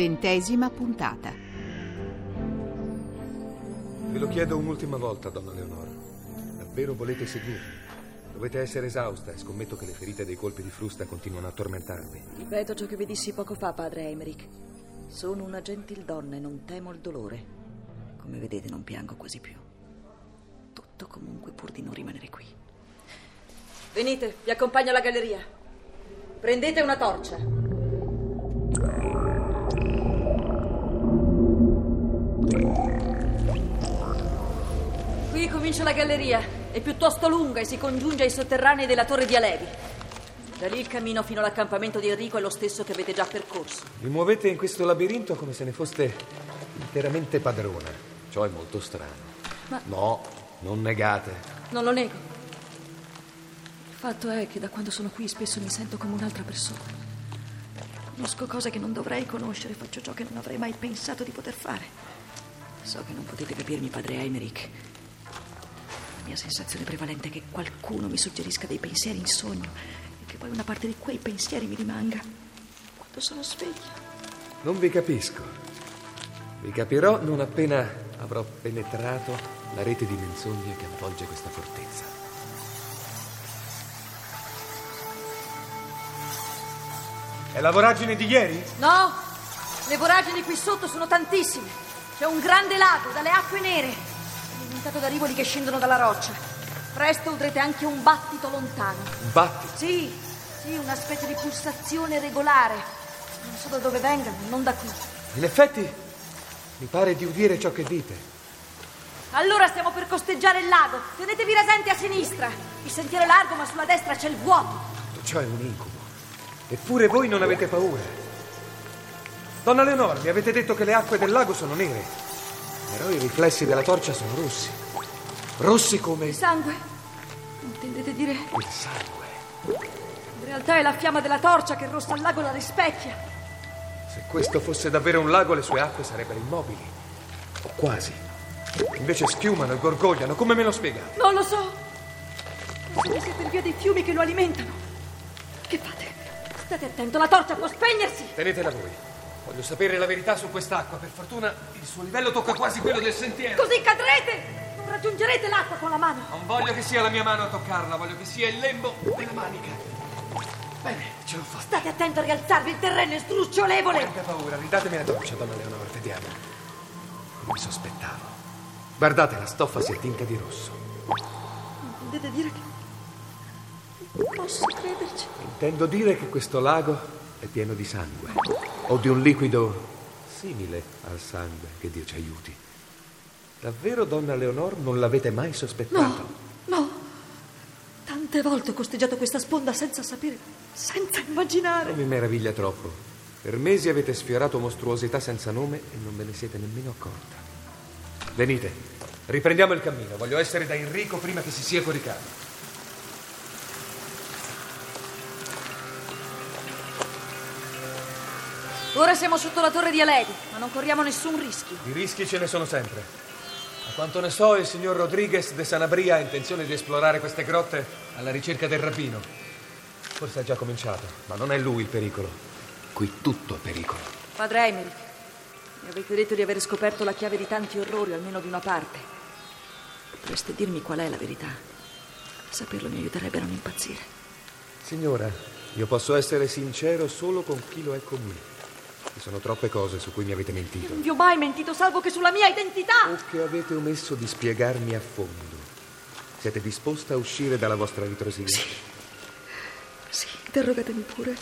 Ventesima puntata. Ve lo chiedo un'ultima volta, donna Leonora. Davvero volete seguirmi? Dovete essere esausta e scommetto che le ferite dei colpi di frusta continuano a tormentarvi. Ripeto ciò che vi dissi poco fa, padre Emerick. Sono una gentildonna e non temo il dolore. Come vedete non piango quasi più. Tutto comunque pur di non rimanere qui. Venite, vi accompagno alla galleria. Prendete una torcia. Comincia la galleria. È piuttosto lunga e si congiunge ai sotterranei della torre di Alevi. Da lì il cammino fino all'accampamento di Enrico è lo stesso che avete già percorso. Vi muovete in questo labirinto come se ne foste interamente padrona. Ciò è molto strano. Ma- No, non negate. Non lo nego. Il fatto è che da quando sono qui spesso mi sento come un'altra persona. Conosco cose che non dovrei conoscere, faccio ciò che non avrei mai pensato di poter fare. So che non potete capirmi, padre Emerick. La mia sensazione prevalente è che qualcuno mi suggerisca dei pensieri in sogno e che poi una parte di quei pensieri mi rimanga quando sono sveglia. Non vi capisco. Vi capirò non appena avrò penetrato la rete di menzogne che avvolge questa fortezza. È la voragine di ieri? No, le voragini qui sotto sono tantissime. C'è un grande lago dalle acque nere, alimentato da rivoli che scendono dalla roccia. Presto udrete anche un battito lontano. Un battito. Sì, sì, una specie di pulsazione regolare. Non so da dove vengano, non da qui. In effetti, mi pare di udire ciò che dite. Allora stiamo per costeggiare il lago. Tenetevi rasenti a sinistra. Il sentiero è largo, ma sulla destra c'è il vuoto. Tutto ciò è un incubo. Eppure voi non avete paura. Donna Leonora, mi avete detto che le acque del lago sono nere. Però i riflessi della torcia sono rossi. Rossi come Il sangue? Intendete dire? il sangue. In realtà è la fiamma della torcia che rossa il lago la rispecchia. Se questo fosse davvero un lago, le sue acque sarebbero immobili. O quasi. Invece schiumano e gorgogliano. Come me lo spiega? Non lo so. Forse che siete in via dei fiumi che lo alimentano. Che fate? State attento, la torcia può spegnersi. Tenetela voi. Voglio sapere la verità su quest'acqua. Per fortuna il suo livello tocca quasi quello del sentiero. Così cadrete. Non raggiungerete l'acqua con la mano. Non voglio che sia la mia mano a toccarla, voglio che sia il lembo della manica. Bene, ce l'ho fatta. State attento a rialzarvi, il terreno è sdrucciolevole. Niente paura, ridatemi la doccia, donna Leonora, vediamo. Mi sospettavo. Guardate, la stoffa si è tinta di rosso. Intendete dire che... Non posso crederci. Intendo dire che questo lago è pieno di sangue. O di un liquido simile al sangue, che Dio ci aiuti. Davvero, donna Leonor, non l'avete mai sospettato? No, no. Tante volte ho costeggiato questa sponda senza sapere, senza immaginare. Non mi meraviglia troppo. Per mesi avete sfiorato mostruosità senza nome e non ve ne siete nemmeno accorta. Venite, riprendiamo il cammino. Voglio essere da Enrico prima che si sia coricato. Ora siamo sotto la torre di Alevi, ma non corriamo nessun rischio. I rischi ce ne sono sempre. A quanto ne so, il signor Rodriguez de Sanabria ha intenzione di esplorare queste grotte alla ricerca del rabbino. Forse ha già cominciato, ma non è lui il pericolo. Qui tutto è pericolo. Padre Emerick, mi avete detto di aver scoperto la chiave di tanti orrori, almeno di una parte. Potreste dirmi qual è la verità? Saperlo mi aiuterebbe a non impazzire. Signora, Io posso essere sincero solo con chi lo è con me. Ci sono troppe cose su cui mi avete mentito. Non vi ho mai mentito, salvo che sulla mia identità. O che avete omesso di spiegarmi a fondo. Siete disposta a uscire dalla vostra ritrosia? Sì. Sì, interrogatemi pure.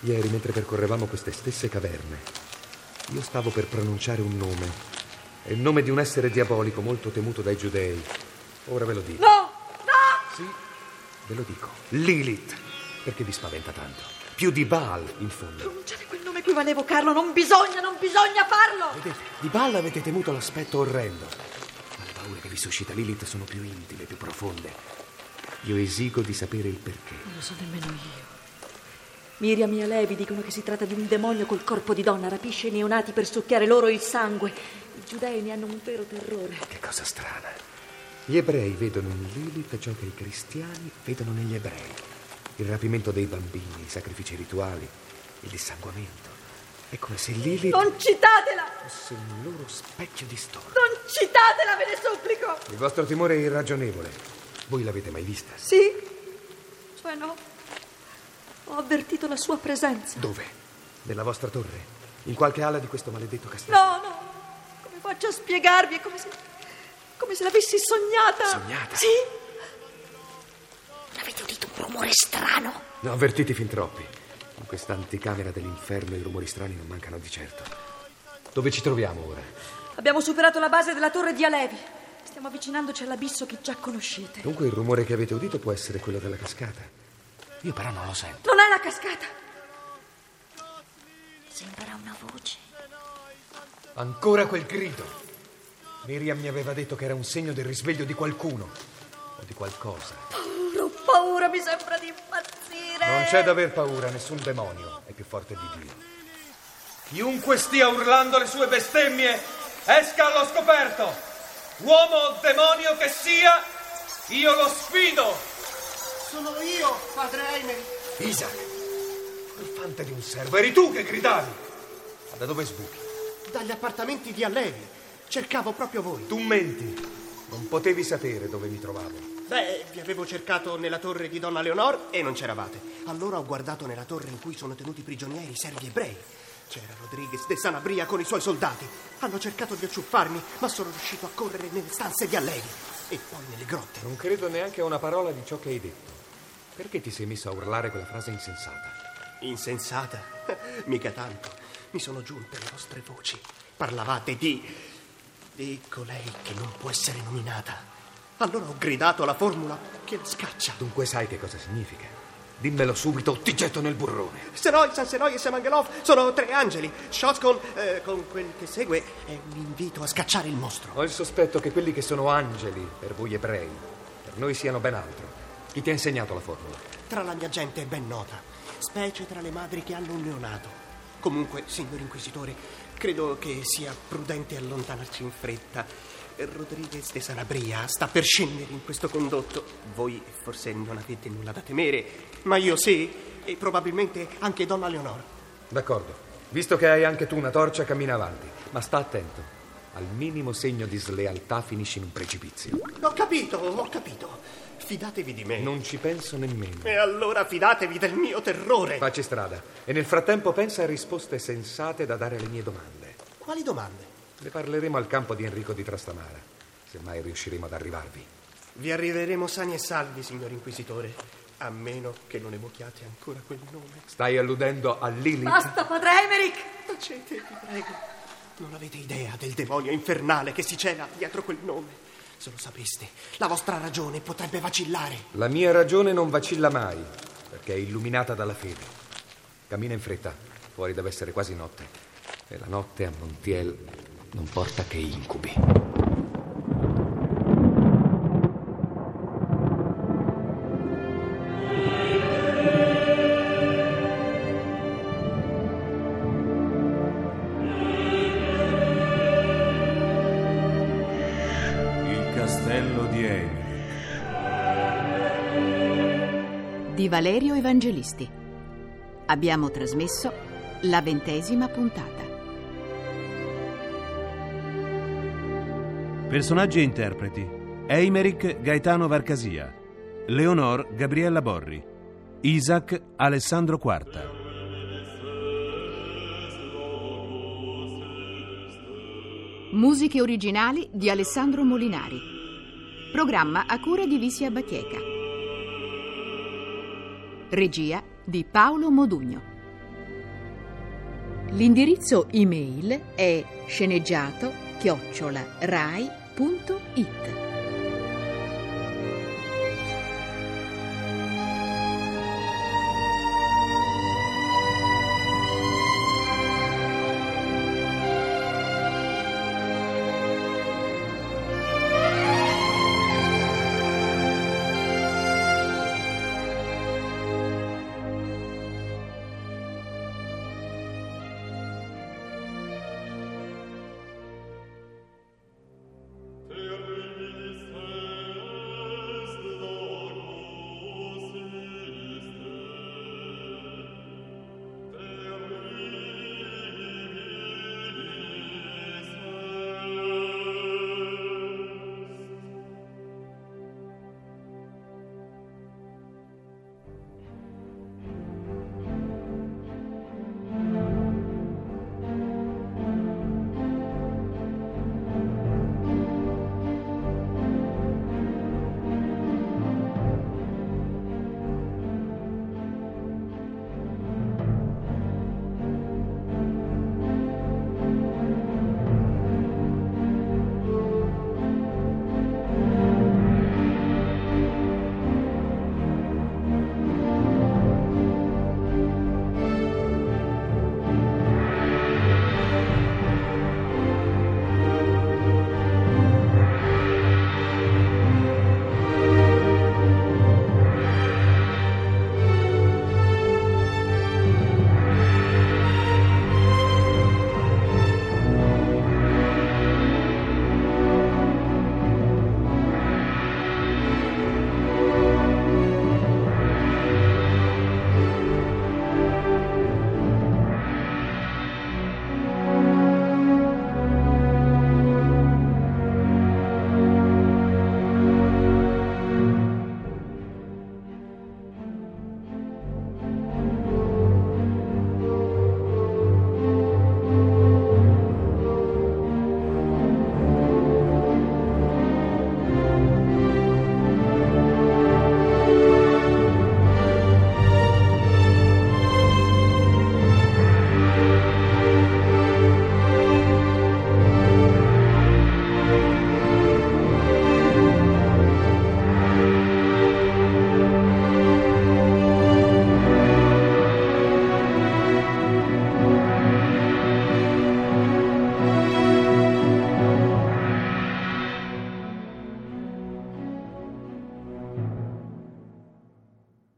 Ieri, mentre percorrevamo queste stesse caverne, io stavo per pronunciare un nome. È il nome di un essere diabolico molto temuto dai giudei. Ora ve lo dico. No, no! Sì, ve lo dico. Lilith. Perché vi spaventa tanto? Più di Baal, in fondo. Pronunciate quel nome equivolevo, Carlo. Non bisogna, non bisogna farlo. Vedete, di Baal avete temuto l'aspetto orrendo. Ma le paure che vi suscita Lilith sono più intime, più profonde. Io esigo di sapere il perché. Non lo so nemmeno io. Miriam e Alevi dicono che si tratta di un demonio col corpo di donna, rapisce i neonati per succhiare loro il sangue. I giudei ne hanno un vero terrore. Che cosa strana. Gli ebrei vedono in Lilith ciò che i cristiani vedono negli ebrei. Il rapimento dei bambini, i sacrifici rituali, il dissanguamento. È come se Lilith Non citatela! fosse un loro specchio distorto. Non citatela, ve ne supplico! Il vostro timore è irragionevole. Voi l'avete mai vista? Sì? Cioè no. Ho avvertito la sua presenza. Dove? Nella vostra torre? In qualche ala di questo maledetto castello? No, no. Come faccio a spiegarvi? È come se. come se l'avessi sognata. Sognata? Sì. Avete udito un rumore strano? Ne ho avvertiti fin troppi. Questa anticamera dell'inferno i rumori strani non mancano di certo. Dove ci troviamo ora? Abbiamo superato la base della torre di Alevi. Stiamo avvicinandoci all'abisso che già conoscete. Dunque il rumore che avete udito può essere quello della cascata. Io però non lo sento. Non è la cascata. Sembra una voce. Ancora quel grido. Miriam mi aveva detto che era un segno del risveglio di qualcuno. O di qualcosa. Paura, mi sembra di impazzire. Non c'è da aver paura, nessun demonio è più forte di Dio. Chiunque stia urlando le sue bestemmie, esca allo scoperto. Uomo o demonio che sia, io lo sfido. Sono io, padre Eimeri. Isaac, quel fante di un servo, eri tu che gridavi. Ma da dove sbuchi? Dagli appartamenti di Allevi. Cercavo proprio voi. Tu menti. Non potevi sapere dove mi trovavo. Beh, vi avevo cercato nella torre di Donna Leonor e non c'eravate. Allora ho guardato nella torre in cui sono tenuti prigionieri i servi ebrei. C'era Rodriguez de Sanabria con i suoi soldati. Hanno cercato di acciuffarmi, ma sono riuscito a correre nelle stanze di Allevi e poi nelle grotte. Non credo neanche a una parola di ciò che hai detto. Perché ti sei messo a urlare quella frase insensata? Insensata? Mica tanto. Mi sono giunte le vostre voci. Parlavate di. di colei che non può essere nominata. Allora ho gridato la formula che scaccia. Dunque sai che cosa significa? Dimmelo subito o ti getto nel burrone. Seroi, Sanseroi e Semangelov sono tre angeli. Shots con, eh, con quel che segue è un invito a scacciare il mostro. Ho il sospetto che quelli che sono angeli per voi ebrei, per noi siano ben altro. Chi ti ha insegnato la formula? Tra la mia gente è ben nota, specie tra le madri che hanno un neonato. Comunque, signor Inquisitore, credo che sia prudente allontanarci in fretta. Rodriguez de Sanabria sta per scendere in questo condotto. Voi forse non avete nulla da temere, ma io sì, e probabilmente anche Donna Leonor. D'accordo. Visto che hai anche tu una torcia, cammina avanti. Ma sta attento. Al minimo segno di slealtà finisci in un precipizio. Ho capito, ho capito. Fidatevi di me. Non ci penso nemmeno. E allora fidatevi del mio terrore. Facci strada. E nel frattempo pensa a risposte sensate da dare alle mie domande. Quali domande? Ne parleremo al campo di Enrico di Trastamara, se mai riusciremo ad arrivarvi. Vi arriveremo sani e salvi, signor Inquisitore, a meno che non evochiate ancora quel nome. Stai alludendo a Lilith? Basta, padre Emerick! Tacete, vi prego. Non avete idea del demonio infernale che si cela dietro quel nome. Se lo sapeste, la vostra ragione potrebbe vacillare. La mia ragione non vacilla mai, perché è illuminata dalla fede. Cammina in fretta, fuori deve essere quasi notte. E la notte a Montiel non porta che incubi. Il castello di Emily. Di Valerio Evangelisti. Abbiamo trasmesso la ventesima puntata. Personaggi e interpreti. Eimerick Gaetano Varcasia. Leonor Gabriella Borri. Isaac Alessandro Quarta. Musiche originali di Alessandro Molinari. Programma a cura di Visia Bacheca. Regia di Paolo Modugno. L'indirizzo email è sceneggiato chiocciola rai.it.